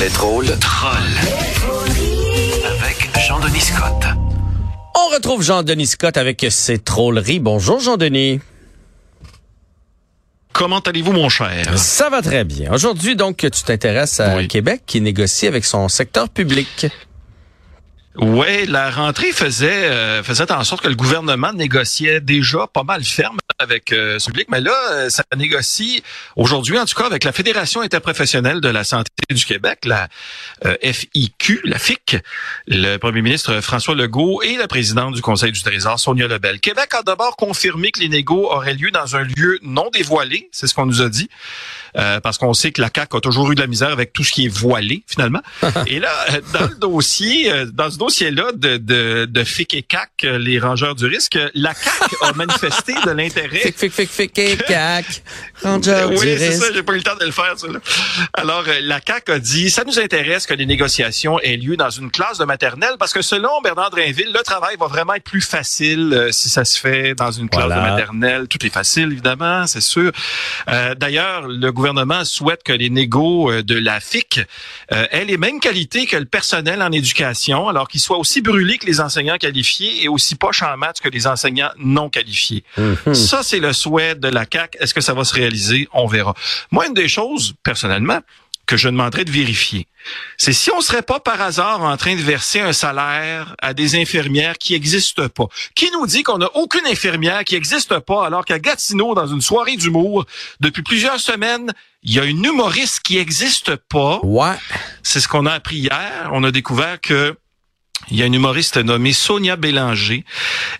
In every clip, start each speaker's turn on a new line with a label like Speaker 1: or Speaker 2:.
Speaker 1: Les drôles trolls. Avec Jean-Denis Scott.
Speaker 2: On retrouve Jean-Denis Scott avec ses trolleries. Bonjour Jean-Denis.
Speaker 3: Comment allez-vous, mon cher?
Speaker 2: Ça va très bien. Aujourd'hui, donc, tu t'intéresses à
Speaker 3: Oui.
Speaker 2: Québec qui négocie avec son secteur public.
Speaker 3: Ouais, la rentrée faisait euh, faisait en sorte que le gouvernement négociait déjà pas mal ferme avec euh, ce public, mais là, euh, ça négocie aujourd'hui, en tout cas, avec la Fédération interprofessionnelle de la santé du Québec, la euh, FIQ, la FIC, le premier ministre François Legault et la présidente du Conseil du Trésor, Sonia Lebel. Québec a d'abord confirmé que les négos auraient lieu dans un lieu non dévoilé, c'est ce qu'on nous a dit. Euh, parce qu'on sait que la CAQ a toujours eu de la misère avec tout ce qui est voilé, finalement. et là, dans le dossier, euh, dans ce dossier-là de, de, de FIC et CAC, euh, les rangeurs du risque, la CAQ a manifesté de l'intérêt
Speaker 2: Fic, fic, fic, fic, et cac. Ranger
Speaker 3: oui,
Speaker 2: du
Speaker 3: c'est ça,
Speaker 2: risque.
Speaker 3: j'ai pas eu le temps de le faire, ça. là. Alors, euh, la CAQ a dit, ça nous intéresse que les négociations aient lieu dans une classe de maternelle parce que selon Bernard Drinville, le travail va vraiment être plus facile euh, si ça se fait dans une classe
Speaker 2: Voilà.
Speaker 3: de maternelle. Tout est facile, évidemment, c'est sûr. Euh, D'ailleurs, le gouvernement souhaite que les négos de la FIC euh, aient les mêmes qualités que le personnel en éducation, alors qu'ils soient aussi brûlés que les enseignants qualifiés et aussi poches en maths que les enseignants non qualifiés.
Speaker 2: Mhm.
Speaker 3: Ça, c'est le souhait de la CAC. Est-ce que ça va se réaliser? On verra. Moi, une des choses, personnellement, que je demanderais de vérifier, c'est si on serait pas par hasard en train de verser un salaire à des infirmières qui n'existent pas. Qui nous dit qu'on n'a aucune infirmière qui n'existe pas alors qu'à Gatineau, dans une soirée d'humour, depuis plusieurs semaines, il y a une humoriste qui n'existe pas?
Speaker 2: Ouais.
Speaker 3: C'est ce qu'on a appris hier. On a découvert que il y a une humoriste nommée Sonia Bélanger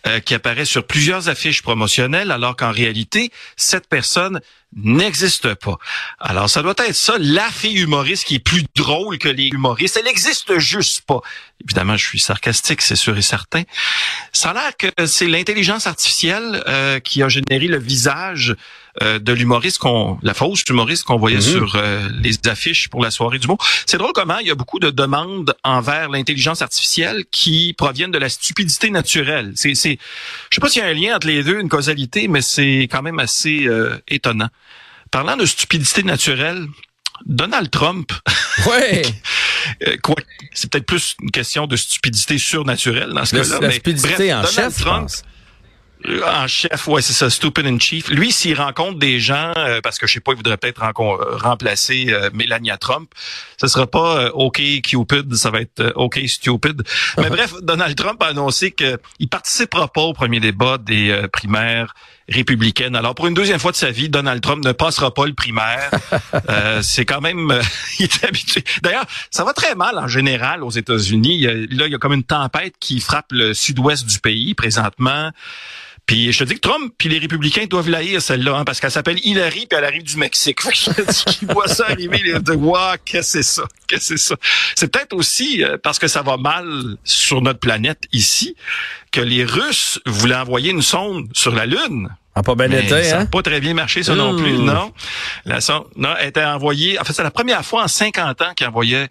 Speaker 3: euh, qui apparaît sur plusieurs affiches promotionnelles, alors qu'en réalité, cette personne n'existe pas. Alors, ça doit être ça, la fille humoriste qui est plus drôle que les humoristes. Elle n'existe juste pas. Évidemment, je suis sarcastique, c'est sûr et certain. Ça a l'air que c'est l'intelligence artificielle euh, qui a généré le visage euh, de l'humoriste qu'on, la fausse humoriste qu'on voyait
Speaker 2: Mhm.
Speaker 3: sur euh, les affiches pour la soirée du mot. C'est drôle comment il y a beaucoup de demandes envers l'intelligence artificielle qui proviennent de la stupidité naturelle. C'est, c'est, je sais pas s'il y a un lien entre les deux, une causalité, mais c'est quand même assez euh, étonnant. Parlant de stupidité naturelle, Donald Trump,
Speaker 2: Ouais.
Speaker 3: euh, quoi, c'est peut-être plus une question de stupidité surnaturelle dans ce
Speaker 2: Le-
Speaker 3: cas-là.
Speaker 2: la
Speaker 3: mais
Speaker 2: stupidité
Speaker 3: bref,
Speaker 2: en
Speaker 3: Donald
Speaker 2: chef,
Speaker 3: Trump, euh, En chef, ouais, c'est ça, stupid in chief. Lui, s'il rencontre des gens, euh, parce que je sais pas, il voudrait peut-être rencon- remplacer euh, Melania Trump, ce sera pas euh, OK Cupid, ça va être OK Stupid. Mais bref, Donald Trump a annoncé qu'il participera pas au premier débat des primaires républicaines. Alors, pour une deuxième fois de sa vie, Donald Trump ne passera pas le primaire. Euh, c'est quand même... euh, il est habitué. D'ailleurs, ça va très mal en général aux États-Unis. Là, il y a comme une tempête qui frappe le sud-ouest du pays présentement. Puis je te dis que Trump puis les républicains doivent la haïr celle-là, hein, parce qu'elle s'appelle Hillary puis elle arrive du Mexique. Fait que je te dis qu'ils voient ça arriver, ils de wow, qu'est-ce que c'est ça, qu'est-ce que c'est ça? C'est peut-être aussi euh, parce que ça va mal sur notre planète ici que les Russes voulaient envoyer une sonde sur la Lune.
Speaker 2: Ah, pas bien
Speaker 3: Mais
Speaker 2: été,
Speaker 3: ça n'a
Speaker 2: hein?
Speaker 3: pas très bien marché, ça non plus, non. La sonde, non, elle était envoyée, en fait, c'est la première fois en 50 ans qu'ils envoyaient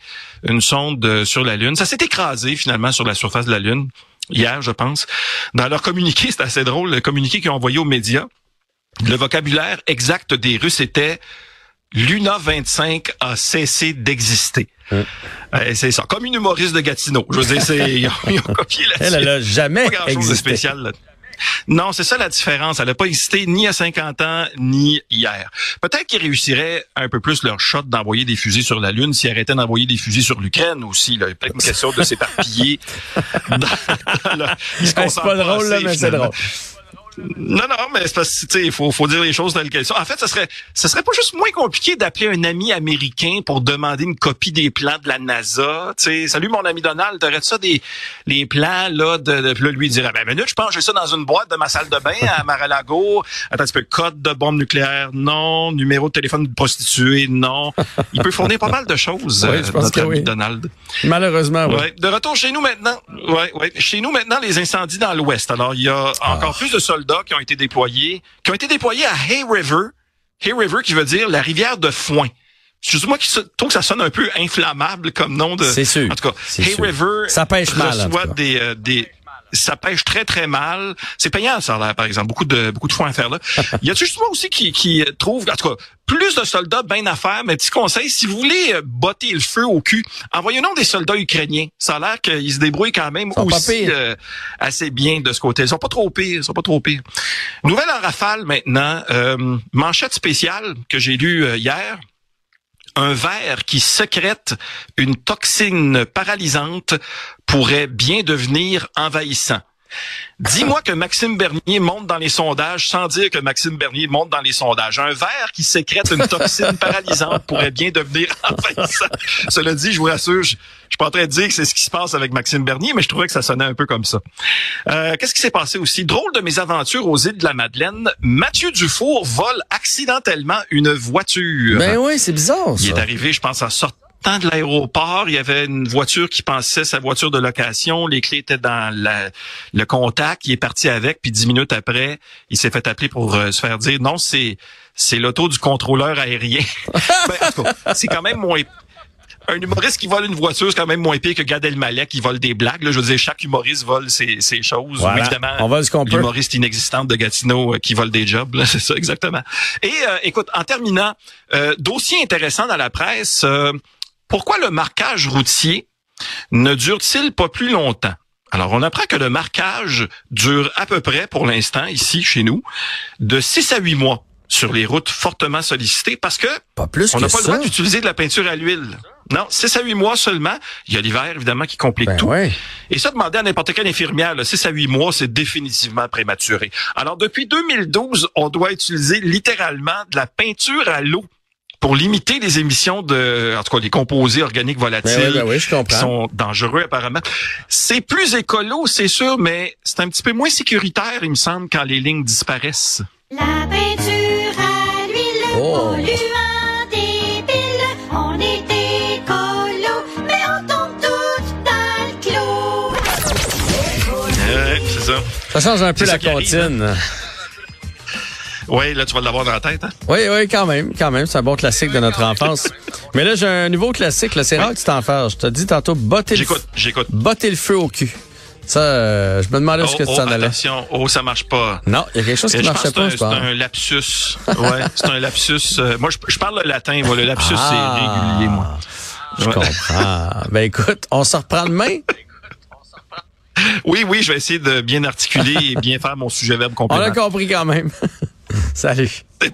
Speaker 3: une sonde euh, sur la Lune. Ça s'est écrasé, finalement, sur la surface de la Lune, hier, je pense. Dans leur communiqué, c'est assez drôle, le communiqué qu'ils ont envoyé aux médias, le vocabulaire exact des Russes était Luna 25 a cessé d'exister.
Speaker 2: Mmh.
Speaker 3: Euh, c'est ça. Comme une humoriste de Gatineau. Je veux dire, c'est, ils, ont, ils ont copié là-dessus
Speaker 2: Elle, elle a jamais
Speaker 3: pas grand-chose de
Speaker 2: existé.
Speaker 3: spécial. là. Non, c'est ça la différence. Elle n'a pas existé ni à 50 ans, ni hier. Peut-être qu'ils réussiraient un peu plus leur shot d'envoyer des fusées sur la Lune s'ils arrêtaient d'envoyer des fusées sur l'Ukraine aussi. là. Peut-être une question de s'éparpiller. dans- ils se
Speaker 2: Hey, c'est pas drôle, là, mais c'est drôle.
Speaker 3: Non, non, mais c'est parce que, tu sais, il faut, faut dire les choses telles qu'elles sont. En fait, ce serait, ce serait pas juste moins compliqué d'appeler un ami américain pour demander une copie des plans de la NASA. Tu sais, salut mon ami Donald, t'aurais ça des, les plans, là, de, de là, lui, il dirait, ben, minute, je pense, que j'ai ça dans une boîte de ma salle de bain à Mar-a-Lago. Attends un petit peu, code de bombe nucléaire, non. Numéro de téléphone de prostituée, non. Il peut fournir pas mal de choses,
Speaker 2: Oui,
Speaker 3: euh,
Speaker 2: je pense
Speaker 3: notre
Speaker 2: que
Speaker 3: ami
Speaker 2: oui.
Speaker 3: Donald.
Speaker 2: Malheureusement, oui.
Speaker 3: Ouais. De retour chez nous maintenant. Ouais, ouais. Chez nous maintenant, les incendies dans l'Ouest. Alors, il y a encore plus de soldats qui ont été déployés, qui ont été déployés à Hay River. Hay River qui veut dire la rivière de foin. Excuse-moi, se- trouve que ça sonne un peu inflammable comme nom de.
Speaker 2: C'est sûr.
Speaker 3: En tout cas, Hay
Speaker 2: sûr.
Speaker 3: River
Speaker 2: Ça pêche mal,
Speaker 3: reçoit des, euh, des ça pêche très très mal. C'est payant ça, là, par exemple, beaucoup de beaucoup de foin à faire là. Il y a justement aussi qui qui trouve, en tout cas, plus de soldats, bien à faire. Mais petit conseil, si vous voulez euh, botter le feu au cul, envoyez-nous des soldats ukrainiens. Ça a l'air qu'ils se débrouillent quand même aussi euh, assez bien de ce côté. Ils sont pas trop pires, ils sont pas trop pires. Nouvelle en rafale maintenant, euh, manchette spéciale que j'ai lue hier un verre qui sécrète une toxine paralysante pourrait bien devenir envahissant. Dis-moi que Maxime Bernier monte dans les sondages sans dire que Maxime Bernier monte dans les sondages. Un verre qui sécrète une toxine paralysante pourrait bien devenir envahissant. Cela dit, je vous rassure, je, je suis pas en train de dire que c'est ce qui se passe avec Maxime Bernier, mais je trouvais que ça sonnait un peu comme ça. Euh, Qu'est-ce qui s'est passé aussi? Drôle de mes aventures aux îles de la Madeleine. Mathieu Dufour vole accidentellement une voiture.
Speaker 2: Ben oui, c'est bizarre. Ça.
Speaker 3: Il est arrivé, je pense, en sortant de l'aéroport, il y avait une voiture qui pensait sa voiture de location, les clés étaient dans le contact, il est parti avec, puis dix minutes après, il s'est fait appeler pour euh, se faire dire non, c'est c'est l'auto du contrôleur aérien. ben, c'est quand même moins un humoriste qui vole une voiture, c'est quand même moins pire que Gad Elmaleh qui vole des blagues. Là, je veux dire, chaque humoriste vole ses, ses choses.
Speaker 2: Voilà. Évidemment, on vole ce qu'on.
Speaker 3: L'humoriste inexistante de Gatineau euh, qui vole des jobs, c'est ça exactement. Et euh, écoute, en terminant, euh, dossier intéressant dans la presse. Pourquoi le marquage routier ne dure-t-il pas plus longtemps? Alors, on apprend que le marquage dure à peu près, pour l'instant, ici, chez nous, de 6 à 8 mois sur les routes fortement sollicitées parce que
Speaker 2: pas plus
Speaker 3: on n'a pas le droit d'utiliser de la peinture à l'huile. Non, 6 à 8 mois seulement. Il y a l'hiver, évidemment, qui complique
Speaker 2: ben
Speaker 3: tout.
Speaker 2: Ouais.
Speaker 3: Et ça, demander à n'importe quelle infirmière, 6 à 8 mois, c'est définitivement prématuré. Alors, depuis 2012, on doit utiliser littéralement de la peinture à l'eau pour limiter les émissions de, en tout cas, les composés organiques volatiles
Speaker 2: ben oui, ben oui, je
Speaker 3: qui sont dangereux apparemment. C'est plus écolo, c'est sûr, mais c'est un petit peu moins sécuritaire, il me semble, quand les lignes disparaissent.
Speaker 4: La peinture à l'huile,
Speaker 2: Oh.
Speaker 4: polluant des villes, on est écolo, mais on tombe toutes dans le clos.
Speaker 3: Ouais, c'est ça.
Speaker 2: Ça change un peu la
Speaker 3: arrive,
Speaker 2: comptine.
Speaker 3: Oui, là, tu vas l'avoir dans la tête. Hein?
Speaker 2: Oui, oui, quand même, quand même. C'est un bon classique de notre enfance. Mais là, j'ai un nouveau classique. Là, c'est rare que tu t'en fasses. Je te dis tantôt, botter le,
Speaker 3: J'écoute, j'écoute.
Speaker 2: botter le feu au cul. Ça, euh, je me demandais
Speaker 3: Oh,
Speaker 2: est-ce que tu
Speaker 3: oh,
Speaker 2: t'en allais.
Speaker 3: attention, oh, ça marche pas.
Speaker 2: Non, il y a quelque chose qui
Speaker 3: je
Speaker 2: marchait pas,
Speaker 3: c'est
Speaker 2: je
Speaker 3: un,
Speaker 2: pense.
Speaker 3: c'est un lapsus. Ouais, c'est un lapsus. euh, moi, je, je parle le latin. Moi, le lapsus,
Speaker 2: Ah.
Speaker 3: c'est régulier, moi.
Speaker 2: Je
Speaker 3: Ouais.
Speaker 2: comprends. ben écoute, on se reprend demain?
Speaker 3: Oui, oui, je vais essayer de bien articuler et bien faire mon sujet verbe
Speaker 2: On
Speaker 3: complément.
Speaker 2: a compris quand même. Salut.
Speaker 3: C'est.